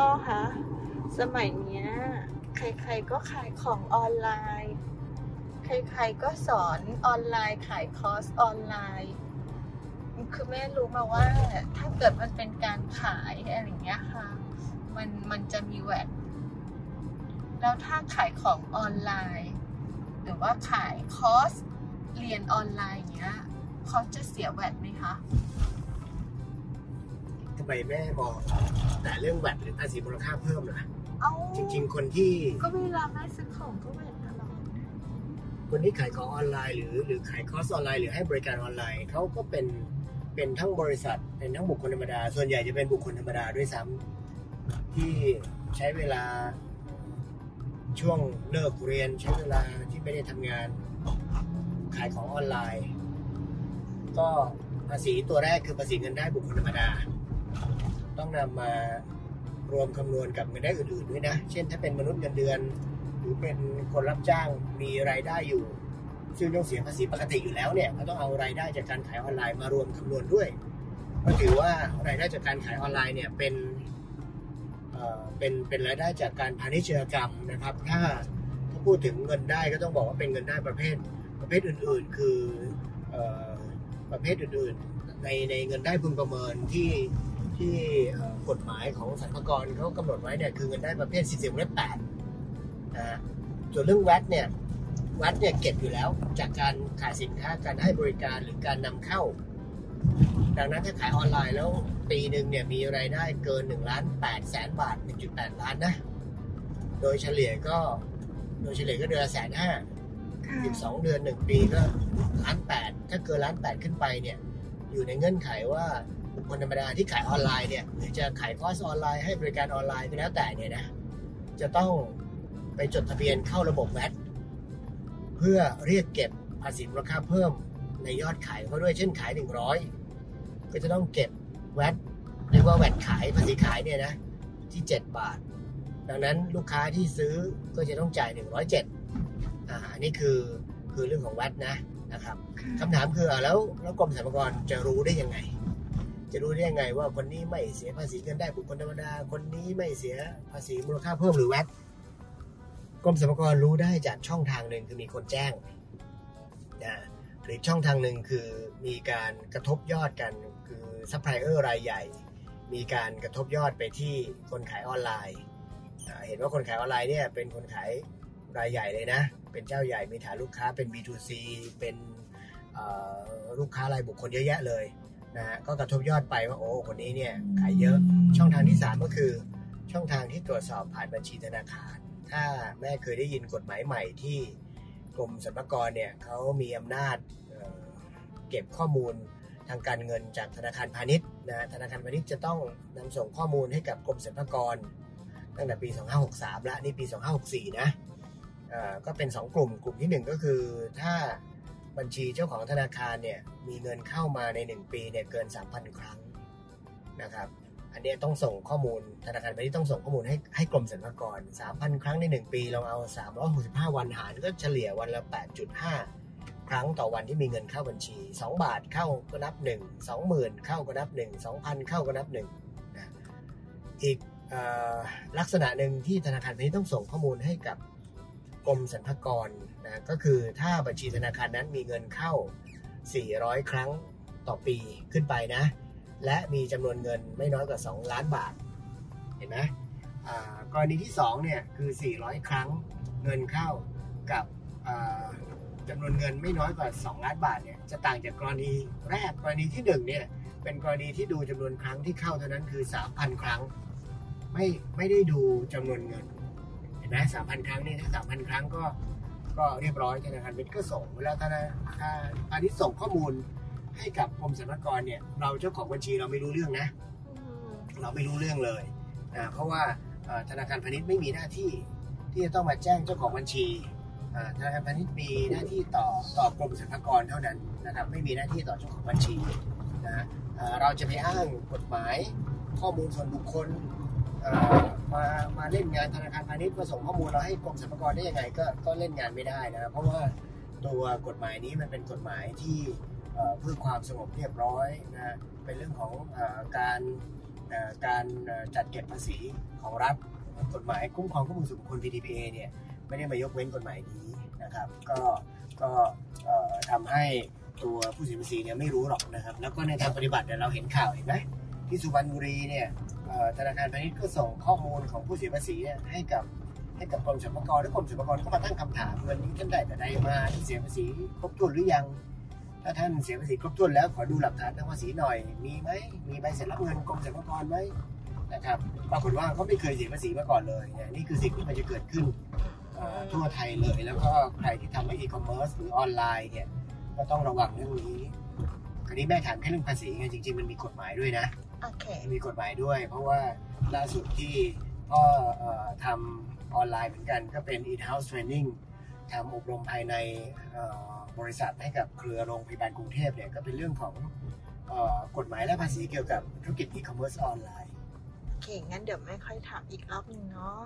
พ่อคะสมัยเนี้ย ใครๆก็ขายของออนไลน์ ใครๆก็สอนออนไลน์ขายคอร์สออนไลน์ คือแม่รู้มาว่า ถ้าเกิดมันเป็นการขายอะไรอย่างเงี้ยค่ะ มันมันจะมี VAT แล้วถ้าขายของออนไลน์ หรือว่าขายคอร์สเรียนออนไลน์เงี้ยเขาจะเสีย VAT ไหมคะำไมแม่มองแต่เรื่องแวดหรือภาษีมูลค่าเพิ่มล่ะ เอาจริง ๆ คนที่ก็เวลาแม่ซื้อของก็แวดตลอดคนที่ขายของออนไลน์หรือหรือขายคอร์สออนไลน์หรือให้บริการออนไลน์เขาก็เป็นเป็นทั้งบริษัทเป็นทั้งบุคคลธรรมดา ส่วนใหญ่จะเป็นบุคคลธรรมดาด้วยซ้ำที่ใช้เวลาช่วงเลิกเรียน ใช้เวลาที่ไม่ได้ทำงาน ขายของออนไลน์ ก็ภาษีตัวแรกคือภาษีเงินได้บุคคลธรรมดา ต้องนำมารวมคำนวณกับเงินได้อื่นๆด้วยนะ เช่นถ้าเป็นมนุษย์เงินเดือน หรือเป็นคนรับจ้างมีรายได้อยู่ ซึ่งต้องเสียภาษีปกติอยู่แล้วเนี่ยก็ต้องเอารายได้จากการขายออนไลน์มารวมคำนวณด้วยก็ถือว่ารายได้จากการขายออนไลน์เนี่ยเป็นเอ่อเป็นเป็นรายได้จากการพาณิชยกรรมนะครับ ถ้าถ้าพูดถึงเงินได้ก็ต้องบอกว่าเป็นเงินได้ประเภทประเภทอื่นๆ คืออประเภทอื่นๆในในเงินได้พึงประเมินที่ ที่เอ่อกฎหมายของสรรพากรเขากำหนดไว้เนี่ยคือเงินได้ประเภท 40เล็บ8นะฮะส่วนเรื่องแวดเนี่ยแวดเนี่ยเก็บอยู่แล้วจากการขายสินค้าการให้บริการหรือการนำเข้า ดังนั้นถ้าขายออนไลน์แล้วปีหนึ่งเนี่ยมีรายได้เกิน1ล้าน8แสนบาท 1.8 ล้านนะ โดยเฉลี่ยก็ โดยเฉลี่ยก็เดือนละแสนห้าค่ะสิบสองเดือนหนึ่งปีก็ล้านแปดถ้าเกินล้านแปดขึ้นไปเนี่ย อยู่ในเงื่อนไขว่าบุ คคลธรรมดาที่ขายออนไลน์เนี่ยหรือจะขายคอร์สออนไลน์ให้บริการออนไลน์ก็แล้วแต่เนี่ยนะจะต้องไปจดทะเบียนเข้าระบบ VAT เพื่อเรียกเก็บภาษีมูลค่าเพิ่มในยอดขายเขาด้วยเช่นขาย 100 ก็จะต้องเก็บ VATเรียกว่าแวดขายภาษีขายเนี่ยนะที่ 7 บาท ดังนั้นลูกค้าที่ซื้อก็จะต้องจ่าย 107อ่าอันนี้คือคือเรื่องของแวดนะนะครับคำถามคืออะแล้วแล้วกรมสรรพากรจะรู้ได้ยังไง จะรู้ได้ยังไงว่าคนนี้ไม่เสียภาษีเงินได้บุคคลธรรมดา คนนี้ไม่เสียภาษีมูลค่าเพิ่มหรือแวดกรมสรรพากรรู้ได้จากช่องทางหนึ่งคือมีคนแจ้งนะหรือช่องทางหนึ่งคือมีการกระทบยอดกันคือซัพพลายเออร์รายใหญ่ มีการกระทบยอดไปที่คนขายออนไลน์ เห็นว่าคนขายออนไลน์เนี่ยเป็นคนขายรายใหญ่เลยนะ เป็นเจ้าใหญ่มีฐานลูกค้าเป็น B2C เป็นลูกค้ารายบุคคลเยอะแยะเลย นะฮะก็กระทบยอดไปว่าโอ้คนนี้เนี่ยขายเยอะช่องทางที่ 3 ก็คือ ช่องทางที่ตรวจสอบผ่านบัญชีธนาคาร ถ้าแม่เคยได้ยินกฎหมายใหม่ที่กรมสรรพากรเนี่ยเขามีอำนาจเอ่อเก็บข้อมูลทางการเงินจากธนาคารพาณิชย์นะธนาคารพาณิชย์จะต้องนำส่งข้อมูลให้กับกรมสรรพากร ตั้งแต่ปี 2563 แล้วนี่ปี 2564 นะเอ่อก็เป็น 2 กลุ่มกลุ่มที่ 1 ก็คือถ้า บัญชีเจ้าของธนาคารเนี่ยมีเงินเข้ามาใน 1 ปีเนี่ยเกิน 3,000 ครั้งนะครับ อันเนี้ยต้องส่งข้อมูลธนาคารพาณิชย์ต้องส่งข้อมูลให้ให้กรมสรรพากร 3,000 ครั้งใน 1 ปีลองเอา 365 วันหารก็เฉลี่ยวันละ 8.5 ครั้งต่อวันที่มีเงินเข้าบัญชี 2 บาทเข้าก็นับ 1 20,000 เข้าก็นับ 1 2,000 เข้าก็นับ1นะอีกออลักษณะหนึ่งที่ธนาคารพาณิชย์ต้องส่งข้อมูลให้กับ กรมสรรพากรนะก็คือถ้าบัญชีธนาคารนั้นมีเงินเข้า 400 ครั้งต่อปีขึ้นไปนะ และมีจำนวนเงินไม่น้อยกว่า 2 ล้านบาท เห็นไหมกรณีที่2เนี่ยคือ 400 ครั้งเงินเข้ากับจำนวนเงินไม่น้อยกว่า 2 ล้านบาทเนี่ยจะต่างจากกรณีแรกกรณีที่1เนี่ยเป็นกรณีที่ดูจำนวนครั้งที่เข้าเท่านั้นคือ 3,000 ครั้ง ไม่ไม่ได้ดูจำนวนเงิน เห็นไหม3,000ครั้งนี่ถ้า3,000ครั้งก็ก็เรียบร้อยธนาคารเป็นก็ส่งเวลาธนาคารพาณิชย์ส่งข้อมูลให้กับกรมสรรพากรเนี่ย เราเจ้าของบัญชีเราไม่รู้เรื่องนะ เราไม่รู้เรื่องเลยนะเพราะว่าเอ่อธนาคารพาณิชย์ไม่มีหน้าที่ที่จะต้องมาแจ้งเจ้าของบัญชีอ่าธนาคารพาณิชย์มีหน้าที่ต่อต่อกรมสรรพากรเท่านั้นนะครับไม่มีหน้าที่ต่อเจ้าของบัญชีนะเอ่อเราจะไปอ้างกฎหมายข้อมูลส่วนบุคคลเอ่อ มามาเล่นงานธนาคารพาณิชย์มาส่งข้อมูลเราให้กรมสรรพากรได้ยังไงก็ก็เล่นงานไม่ได้นะเพราะว่าตัวกฎหมายนี้มันเป็นกฎหมายที่เพื่อความสงบเรียบร้อยนะเป็นเรื่องของอการการจัดเก็บภาษีของรัฐกฎหมายคุ้มครองข้อมูลส่วนบุคคล PDPA เนี่ยไม่ได้มายกเว้นกฎหมายนี้นะครับ ก็ก็ทำให้ตัวผู้เสียภาษีเนี่ยไม่รู้หรอกนะครับ แล้วก็ในทางปฏิบัติเนี่ยเราเห็นข่าวเห็นไหม ที่สุพรรณบุรีเนี่ยธนาคารพาณิชย์ก็ส่งข้อมูลของผู้เสียภาษีให้กับให้กับกรมสรรพากรและกรมสรรพากรก็มาตั้งคำถามเงินนี้ท่านได้แต่ใดมาเสียภาษีครบถ้วนหรือยัง ถ้าท่านเสียภาษีครบถ้วนแล้วขอดูหลักฐานทางภาษีหน่อย มีไหมมีใบเสร็จรับเงินกรมสรรพากรไหมนะครับปรากฏว่าเขาไม่เคยเสียภาษีมาก่อนเลยเนี่ยนี่คือสิ่งที่มันจะเกิดขึ้นทั่วไทยเลย แล้วก็ใครที่ทำให้อีคอมเมิร์ซหรือออนไลน์เนี่ยก็ต้องระวังเรื่องนี้คราวนี้แม่ถามแค่เรื่องภาษีไงจริงๆมันมีกฎหมายด้วยนะ โอเค มีกฎหมายด้วย เพราะว่าล่าสุดที่พ่อเอ่อทำออนไลน์เหมือนกันก็เป็น in-house training ทำอบรมภายในเอ่อบริษัทให้กับเครือโรงพยาบาลกรุงเทพเนี่ยก็เป็นเรื่องของเอ่อกฎหมายและภาษีเกี่ยวกับธุรกิจ e-commerce ออนไลน์ โอเค งั้นเดี๋ยวไม่ค่อยถามอีกรอบหนึงเนาะ